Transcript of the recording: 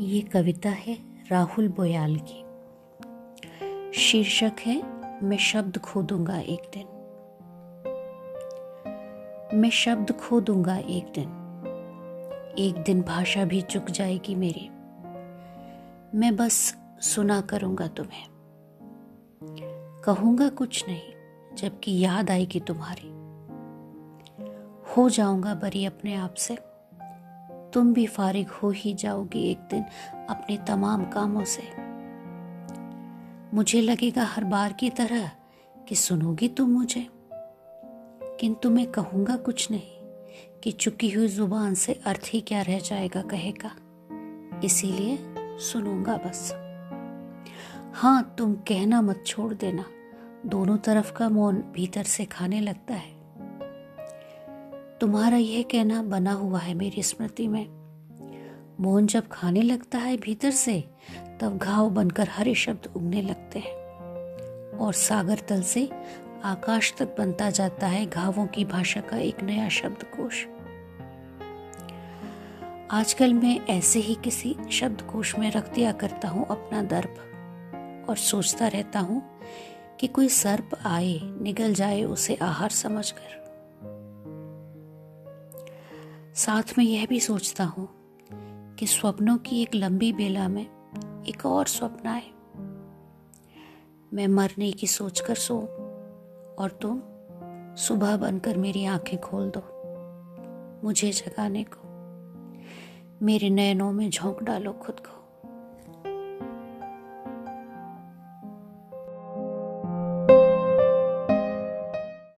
ये कविता है राहुल बोयाल की। शीर्षक है, मैं शब्द खो दूँगा एक दिन। मैं शब्द खो दूँगा एक दिन। एक दिन भाषा भी चुक जाएगी मेरी। मैं बस सुना करूँगा तुम्हें। कहूँगा कुछ नहीं, जबकि याद आएगी तुम्हारी। हो जाऊँगा बरी अपने आप से। तुम भी फारिग हो ही जाओगी एक दिन अपने तमाम कामों से। मुझे लगेगा हर बार की तरह कि सुनोगी तुम मुझे। किंतु मैं कहूँगा कुछ नहीं कि चुकी हुई ज़ुबान से अर्थ ही क्या रह जाएगा कहेगा। इसीलिए सुनूँगा बस। हाँ तुम कहना मत छोड़ देना। दोनों तरफ़ का मौन भीतर से खाने लगता है। तुम्हारा यह कहना बना हुआ है मेरी स्मृति में। मोहन जब खाने लगता है भीतर से, तब घाव बनकर हरे शब्द उगने लगते हैं। और सागर तल से आकाश तक बनता जाता है घावों की भाषा का एक नया शब्दकोश। आजकल मैं ऐसे ही किसी शब्दकोश में रख दिया करता हूँ अपना दर्प, और सोचता रहता हूँ कि कोई सर्प आए, निगल जाए उसे आहार समझकर। साथ में यह भी सोचता हूँ कि स्वप्नों की एक लंबी बेला में एक और स्वप्न आए। मैं मरने की सोचकर सो और तुम सुबह बनकर मेरी आँखें खोल दो, मुझे जगाने को। मेरे नयनों में झोंक डालो खुद को।